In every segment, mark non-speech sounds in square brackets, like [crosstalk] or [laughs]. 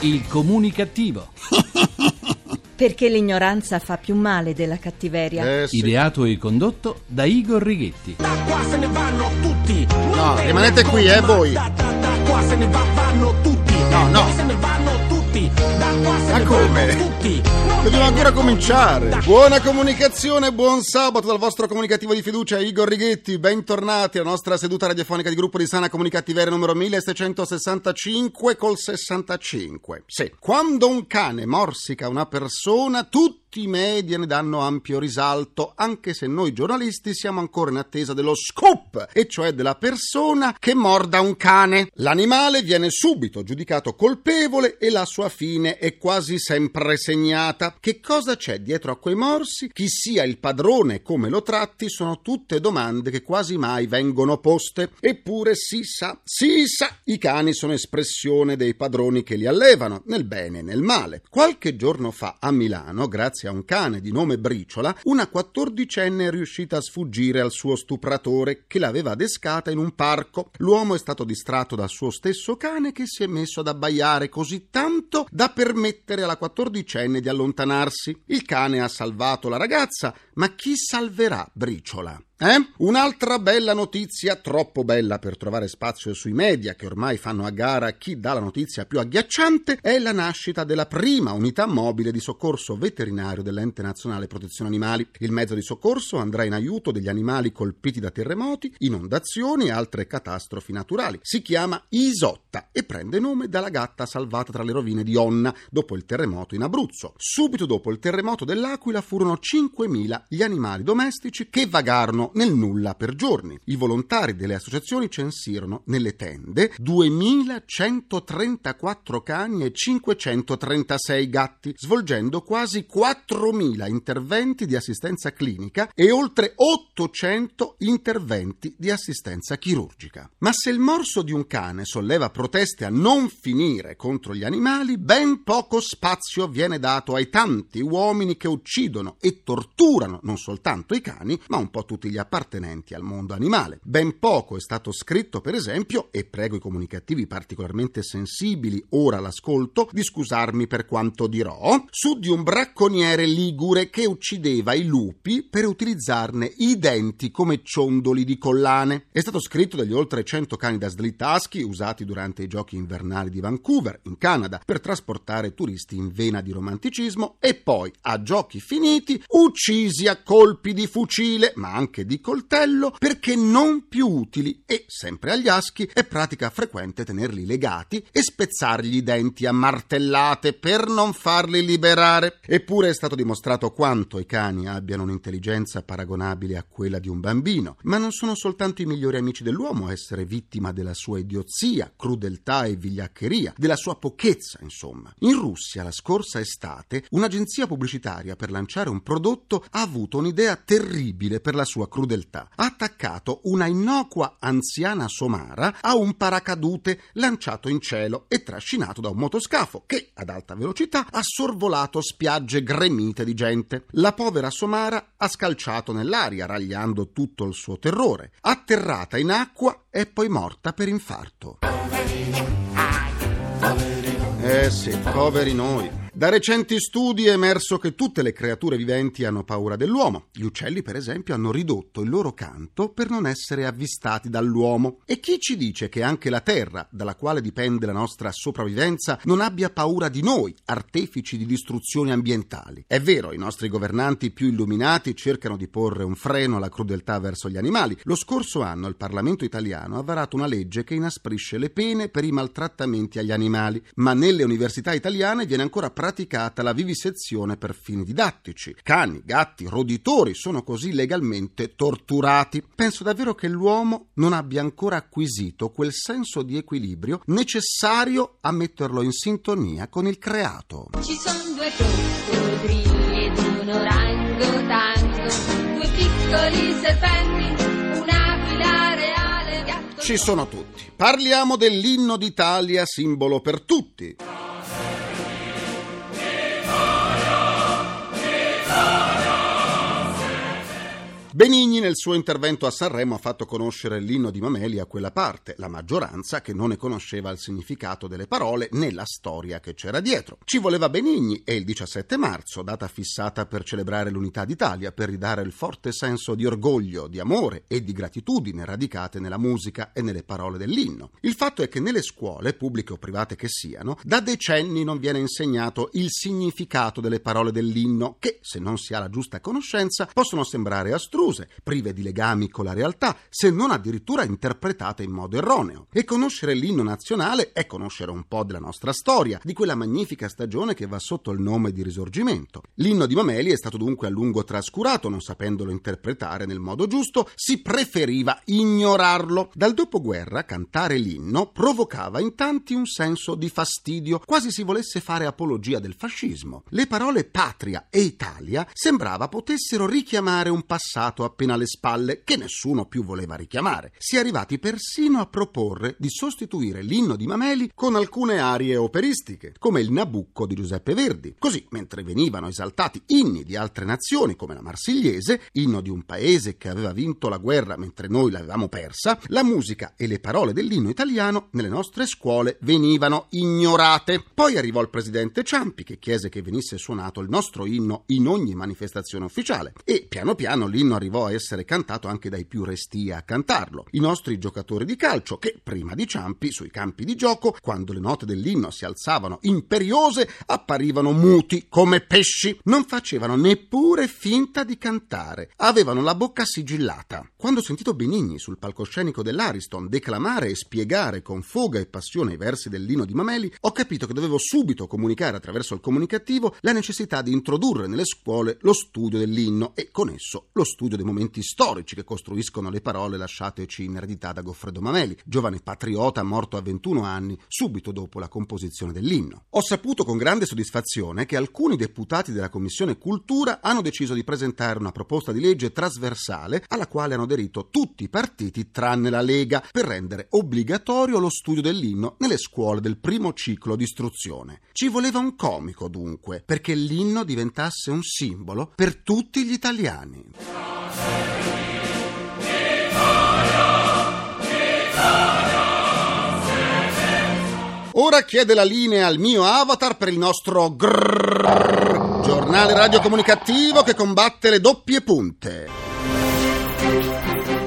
Il comunicativo. Perché l'ignoranza fa più male della cattiveria. Eh sì. Ideato e condotto da Igor Righetti. Da qua se ne vanno tutti. No, rimanete qui, eh, voi. Da, da, da qua se ne va- vanno tutti. No, no. Da se ne vanno tutti. Ma come? tutti. Dobbiamo ancora cominciare. Buona comunicazione, buon sabato dal vostro comunicativo di fiducia Igor Righetti. Bentornati alla nostra seduta radiofonica di gruppo di sana comunicattiveria numero 1665 col 65. Sì, quando un cane morsica una persona, tutti i media ne danno ampio risalto, anche se noi giornalisti siamo ancora in attesa dello scoop, e cioè della persona che morda un cane. L'animale viene subito giudicato colpevole e la sua fine è quasi sempre segnata. Che cosa c'è dietro a quei morsi? Chi sia il padrone e come lo tratti sono tutte domande che quasi mai vengono poste. Eppure si sa, si sa, i cani sono espressione dei padroni che li allevano, nel bene e nel male. Qualche giorno fa a Milano, grazie a un cane di nome Briciola, una quattordicenne è riuscita a sfuggire al suo stupratore che l'aveva adescata in un parco. L'uomo è stato distratto dal suo stesso cane che si è messo ad abbaiare così tanto da permettere alla quattordicenne di allontanarsi. Il cane ha salvato la ragazza, ma chi salverà Briciola? Eh? Un'altra bella notizia, troppo bella per trovare spazio sui media che ormai fanno a gara chi dà la notizia più agghiacciante, è la nascita della prima unità mobile di soccorso veterinario dell'Ente Nazionale Protezione Animali. Il mezzo di soccorso andrà in aiuto degli animali colpiti da terremoti, inondazioni e altre catastrofi naturali. Si chiama Isotta e prende nome dalla gatta salvata tra le rovine di Onna dopo il terremoto in Abruzzo. Subito dopo il terremoto dell'Aquila furono 5.000 gli animali domestici che vagarono nel nulla per giorni. I volontari delle associazioni censirono nelle tende 2134 cani e 536 gatti, svolgendo quasi 4000 interventi di assistenza clinica e oltre 800 interventi di assistenza chirurgica. Ma se il morso di un cane solleva proteste a non finire contro gli animali, ben poco spazio viene dato ai tanti uomini che uccidono e torturano non soltanto i cani, ma un po' tutti gli appartenenti al mondo animale. Ben poco è stato scritto, per esempio, e prego i comunicativi particolarmente sensibili, ora all'ascolto, di scusarmi per quanto dirò, su di un bracconiere ligure che uccideva i lupi per utilizzarne i denti come ciondoli di collane. È stato scritto dagli oltre 100 cani da slitaschi usati durante i giochi invernali di Vancouver, in Canada, per trasportare turisti in vena di romanticismo e poi, a giochi finiti, uccisi a colpi di fucile, ma anche di coltello perché non più utili e, sempre agli aschi, è pratica frequente tenerli legati e spezzargli i denti a martellate per non farli liberare. Eppure è stato dimostrato quanto i cani abbiano un'intelligenza paragonabile a quella di un bambino, ma non sono soltanto i migliori amici dell'uomo a essere vittima della sua idiozia, crudeltà e vigliaccheria, della sua pochezza, insomma. In Russia, la scorsa estate, un'agenzia pubblicitaria per lanciare un prodotto ha avuto un'idea terribile per la sua crudeltà. Ha attaccato una innocua anziana somara a un paracadute lanciato in cielo e trascinato da un motoscafo che, ad alta velocità, ha sorvolato spiagge gremite di gente. La povera somara ha scalciato nell'aria, ragliando tutto il suo terrore. Atterrata in acqua è poi morta per infarto. Eh sì, poveri noi. Da recenti studi è emerso che tutte le creature viventi hanno paura dell'uomo. Gli uccelli, per esempio, hanno ridotto il loro canto per non essere avvistati dall'uomo. E chi ci dice che anche la terra, dalla quale dipende la nostra sopravvivenza, non abbia paura di noi, artefici di distruzioni ambientali? È vero, i nostri governanti più illuminati cercano di porre un freno alla crudeltà verso gli animali. Lo scorso anno il Parlamento italiano ha varato una legge che inasprisce le pene per i maltrattamenti agli animali, ma nelle università italiane viene ancora praticata praticata la vivisezione per fini didattici. Cani, gatti, roditori sono così legalmente torturati. Penso davvero che l'uomo non abbia ancora acquisito quel senso di equilibrio necessario a metterlo in sintonia con il creato. Ci sono due coccodrilli ed un orangotango, due piccoli serpenti, un'aquila reale, gatto Ci sono tutti. Parliamo dell'inno d'Italia, simbolo per tutti. Benigni nel suo intervento a Sanremo ha fatto conoscere l'inno di Mameli a quella parte, la maggioranza che non ne conosceva il significato delle parole né la storia che c'era dietro. Ci voleva Benigni e il 17 marzo, data fissata per celebrare l'unità d'Italia, per ridare il forte senso di orgoglio, di amore e di gratitudine radicate nella musica e nelle parole dell'inno. Il fatto è che nelle scuole, pubbliche o private che siano, da decenni non viene insegnato il significato delle parole dell'inno che, se non si ha la giusta conoscenza, possono sembrare astruse, prive di legami con la realtà, se non addirittura interpretate in modo erroneo. E conoscere l'inno nazionale è conoscere un po' della nostra storia, di quella magnifica stagione che va sotto il nome di Risorgimento. L'inno di Mameli è stato dunque a lungo trascurato, non sapendolo interpretare nel modo giusto, si preferiva ignorarlo. Dal dopoguerra cantare l'inno provocava in tanti un senso di fastidio, quasi si volesse fare apologia del fascismo. Le parole patria e Italia sembrava potessero richiamare un passato appena alle spalle che nessuno più voleva richiamare. Si è arrivati persino a proporre di sostituire l'inno di Mameli con alcune arie operistiche, come il Nabucco di Giuseppe Verdi. Così, mentre venivano esaltati inni di altre nazioni come la Marsigliese, inno di un paese che aveva vinto la guerra mentre noi l'avevamo persa, la musica e le parole dell'inno italiano nelle nostre scuole venivano ignorate. Poi arrivò il presidente Ciampi che chiese che venisse suonato il nostro inno in ogni manifestazione ufficiale e piano piano l'inno arrivò a essere cantato anche dai più restii a cantarlo. I nostri giocatori di calcio che prima di Ciampi sui campi di gioco, quando le note dell'inno si alzavano imperiose, apparivano muti come pesci, non facevano neppure finta di cantare, avevano la bocca sigillata. Quando ho sentito Benigni sul palcoscenico dell'Ariston declamare e spiegare con foga e passione i versi dell'inno di Mameli, ho capito che dovevo subito comunicare attraverso il comunicativo la necessità di introdurre nelle scuole lo studio dell'inno e con esso lo studio dei momenti storici che costruiscono le parole lasciateci in eredità da Goffredo Mameli, giovane patriota morto a 21 anni subito dopo la composizione dell'inno. Ho saputo con grande soddisfazione che alcuni deputati della Commissione Cultura hanno deciso di presentare una proposta di legge trasversale alla quale hanno aderito tutti i partiti tranne la Lega per rendere obbligatorio lo studio dell'inno nelle scuole del primo ciclo di istruzione. Ci voleva un comico dunque perché l'inno diventasse un simbolo per tutti gli italiani. Ora chiede la linea al mio avatar per il nostro grrr, giornale radiocomunicativo che combatte le doppie punte.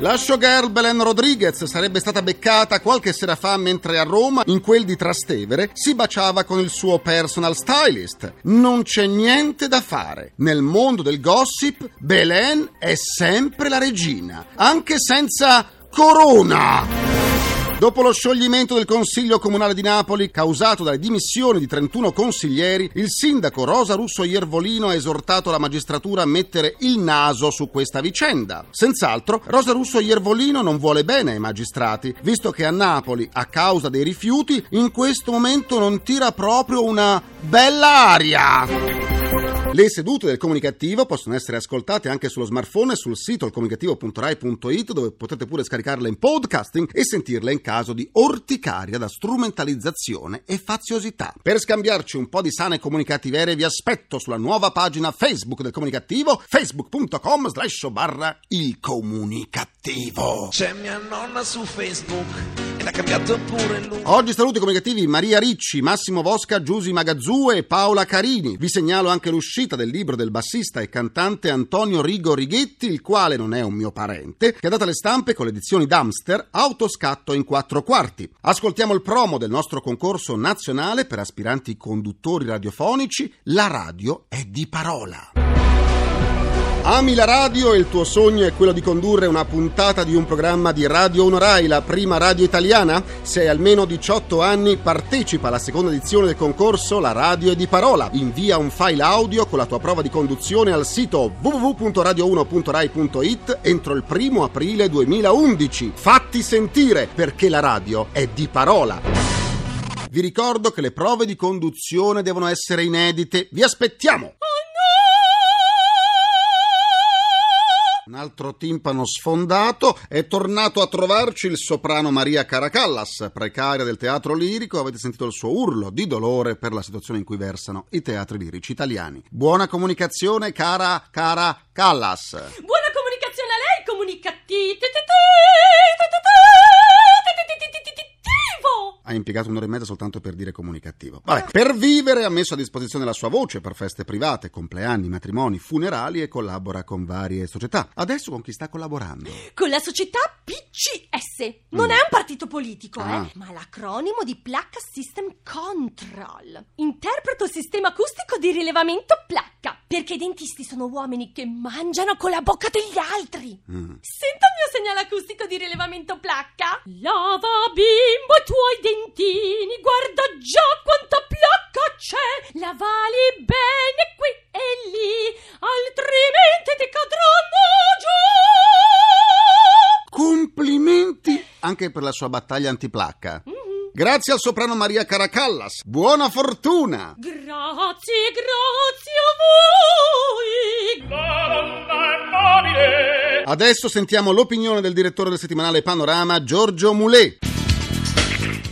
La showgirl Belen Rodriguez sarebbe stata beccata qualche sera fa mentre a Roma, in quel di Trastevere, si baciava con il suo personal stylist. Non c'è niente da fare. Nel mondo del gossip, Belen è sempre la regina, anche senza corona. Dopo lo scioglimento del Consiglio Comunale di Napoli, causato dalle dimissioni di 31 consiglieri, il sindaco Rosa Russo Iervolino ha esortato la magistratura a mettere il naso su questa vicenda. Senz'altro, Rosa Russo Iervolino non vuole bene ai magistrati, visto che a Napoli, a causa dei rifiuti, in questo momento non tira proprio una bella aria. Le sedute del comunicativo possono essere ascoltate anche sullo smartphone e sul sito ilcomunicativo.rai.it dove potete pure scaricarle in podcasting e sentirle in caso di orticaria da strumentalizzazione e faziosità. Per scambiarci un po' di sane comunicativerie vi aspetto sulla nuova pagina Facebook del comunicativo facebook.com slash barra il comunicativo. C'è mia nonna su Facebook e l'ha cambiato pure lui. Oggi saluti comunicativi Maria Ricci, Massimo Vosca, Giusi Magazzù e Paola Carini. Vi segnalo anche l'uscita del libro del bassista e cantante Antonio Rigo Righetti, il quale non è un mio parente, che ha dato alle stampe con le edizioni Dumpster Autoscatto in quattro quarti. Ascoltiamo il promo del nostro concorso nazionale per aspiranti conduttori radiofonici. La radio è di parola. Ami la radio e il tuo sogno è quello di condurre una puntata di un programma di Radio Onorai, la prima radio italiana? Se hai almeno 18 anni, partecipa alla seconda edizione del concorso La radio è di parola. Invia un file audio con la tua prova di conduzione al sito www.radio1.rai.it entro il primo aprile 2011. Fatti sentire perché la radio è di parola. Vi ricordo che le prove di conduzione devono essere inedite. Vi aspettiamo! Un altro timpano sfondato è tornato a trovarci il soprano Maria Caracallas, precaria del teatro lirico. Avete sentito il suo urlo di dolore per la situazione in cui versano i teatri lirici italiani. Buona comunicazione, cara cara Callas. Buona comunicazione a lei! Ha impiegato un'ora e mezza soltanto per dire comunicativo. Vabbè, per vivere ha messo a disposizione la sua voce per feste private, compleanni, matrimoni, funerali e collabora con varie società. Adesso con chi sta collaborando? Con la società PCS. Non Mm. è un partito politico, Ah. eh, ma l'acronimo di Placca System Control. Interpreto il sistema acustico di rilevamento placca, perché i dentisti sono uomini che mangiano con la bocca degli altri. Mm. Senta il mio segnale acustico di rilevamento placca. Lava bimbo i tuoi dentini, guarda già quanta placca c'è. Lavali bene qui e lì, altrimenti ti cadranno giù. Complimenti anche per la sua battaglia antiplacca. Grazie al soprano Maria Caracallas. Buona fortuna! Grazie, grazie a voi. Adesso sentiamo l'opinione del direttore del settimanale Panorama, Giorgio Mulè.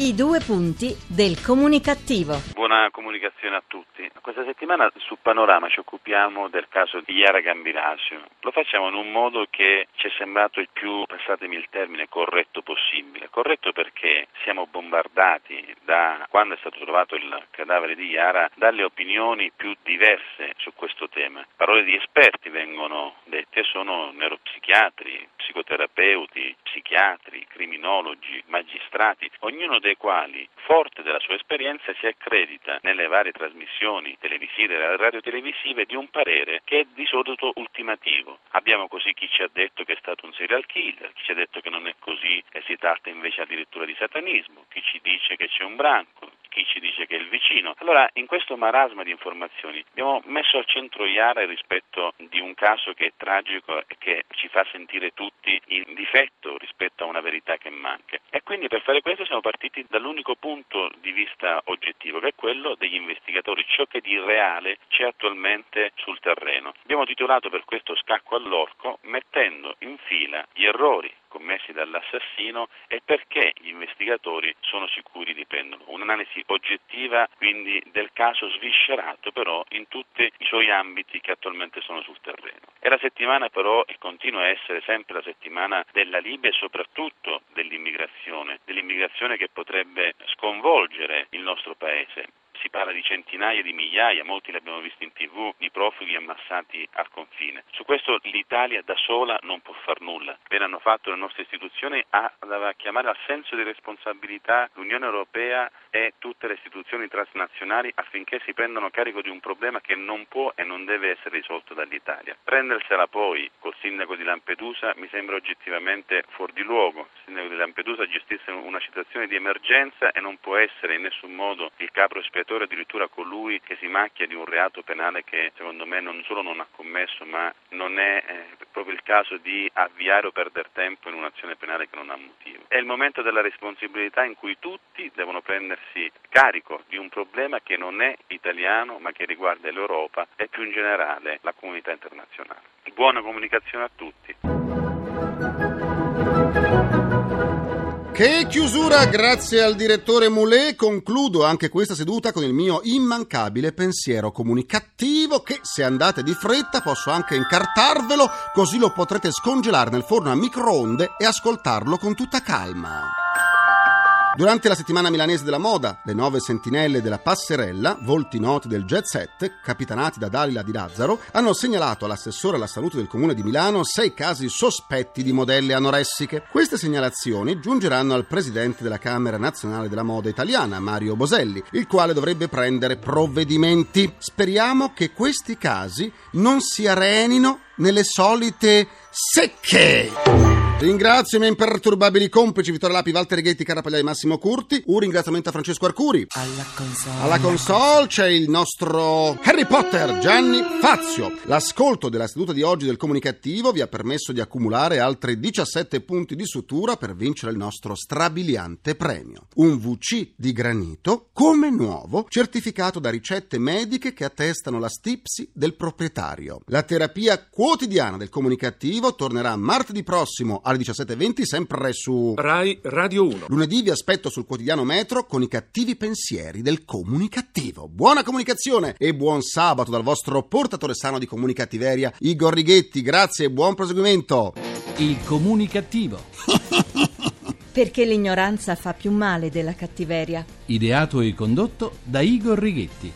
I due punti del comunicativo. Buona comunicazione a tutti. Questa settimana su Panorama ci occupiamo del caso di Iara Gambirasio. Lo facciamo in un modo che ci è sembrato il più, passatemi il termine, corretto possibile. Corretto perché siamo bombardati da quando è stato trovato il cadavere di Iara dalle opinioni più diverse su questo tema. Parole di esperti vengono dette, sono neuropsichiatri, psicoterapeuti, psichiatri, criminologi, magistrati, ognuno dei quali, forte della sua esperienza, si accredita nelle varie trasmissioni televisive e radiotelevisive di un parere che è di solito ultimativo. Abbiamo così chi ci ha detto che è stato un serial killer, chi ci ha detto che non è così e si tratta invece addirittura di satanismo, chi ci dice che c'è un branco, chi ci dice che è il vicino. Allora, in questo marasma di informazioni abbiamo messo al centro Iara rispetto di un caso che è tragico e che ci fa sentire tutti in difetto rispetto a una verità che manca. E quindi per fare questo siamo partiti dall'unico punto di vista oggettivo, che è quello degli investigatori, ciò che di reale c'è attualmente sul terreno. Abbiamo titolato per questo scacco all'orco mettendo in fila gli errori commessi dall'assassino e perché gli investigatori sono sicuri dipendono. Un'analisi oggettiva quindi del caso sviscerato però in tutti i suoi ambiti che attualmente sono sul terreno. È la settimana però e continua a essere sempre la settimana della Libia e soprattutto dell'immigrazione, dell'immigrazione che potrebbe sconvolgere il nostro paese. Si parla di centinaia di migliaia, molti li abbiamo visti in tv, di profughi ammassati al confine. Su questo l'Italia da sola non può far nulla. Bene hanno fatto le nostre istituzioni a, a chiamare al senso di responsabilità l'Unione Europea e tutte le istituzioni transnazionali affinché si prendano carico di un problema che non può e non deve essere risolto dall'Italia. Prendersela poi col sindaco di Lampedusa mi sembra oggettivamente fuori di luogo. Il sindaco di Lampedusa gestisce una situazione di emergenza e non può essere in nessun modo il capro espiatorio addirittura colui che si macchia di un reato penale che secondo me non solo non ha commesso ma non è proprio il caso di avviare o perdere tempo in un'azione penale che non ha motivo. È il momento della responsabilità in cui tutti devono prendersi carico di un problema che non è italiano ma che riguarda l'Europa e più in generale la comunità internazionale. Buona comunicazione a tutti. Che chiusura, grazie al direttore Moulet, concludo anche questa seduta con il mio immancabile pensiero comunicativo che se andate di fretta posso anche incartarvelo così lo potrete scongelare nel forno a microonde e ascoltarlo con tutta calma. Durante la settimana milanese della moda, le nove sentinelle della passerella, volti noti del jet set, capitanati da Dalila Di Lazzaro, hanno segnalato all'assessore alla salute del comune di Milano sei casi sospetti di modelle anoressiche. Queste segnalazioni giungeranno al presidente della Camera Nazionale della Moda Italiana, Mario Boselli, il quale dovrebbe prendere provvedimenti. Speriamo che questi casi non si arenino nelle solite secche. Ringrazio i miei imperturbabili complici Vittorio Lapi, Walter Righetti, Carapagliai, Massimo Curti. Un ringraziamento a Francesco Arcuri. Alla console. Alla console c'è il nostro Harry Potter Gianni Fazio. L'ascolto della seduta di oggi del comunicativo vi ha permesso di accumulare altri 17 punti di sutura per vincere il nostro strabiliante premio. Un VC di granito come nuovo, certificato da ricette mediche che attestano la stipsi del proprietario. La terapia quotidiana del comunicativo tornerà martedì prossimo alle 17.20 sempre su Rai Radio 1. Lunedì vi aspetto sul quotidiano Metro con i cattivi pensieri del comunicativo. Buona comunicazione e buon sabato dal vostro portatore sano di comunicattiveria, Igor Righetti. Grazie e buon proseguimento. Il comunicativo. [laughs] Perché l'ignoranza fa più male della cattiveria. Ideato e condotto da Igor Righetti.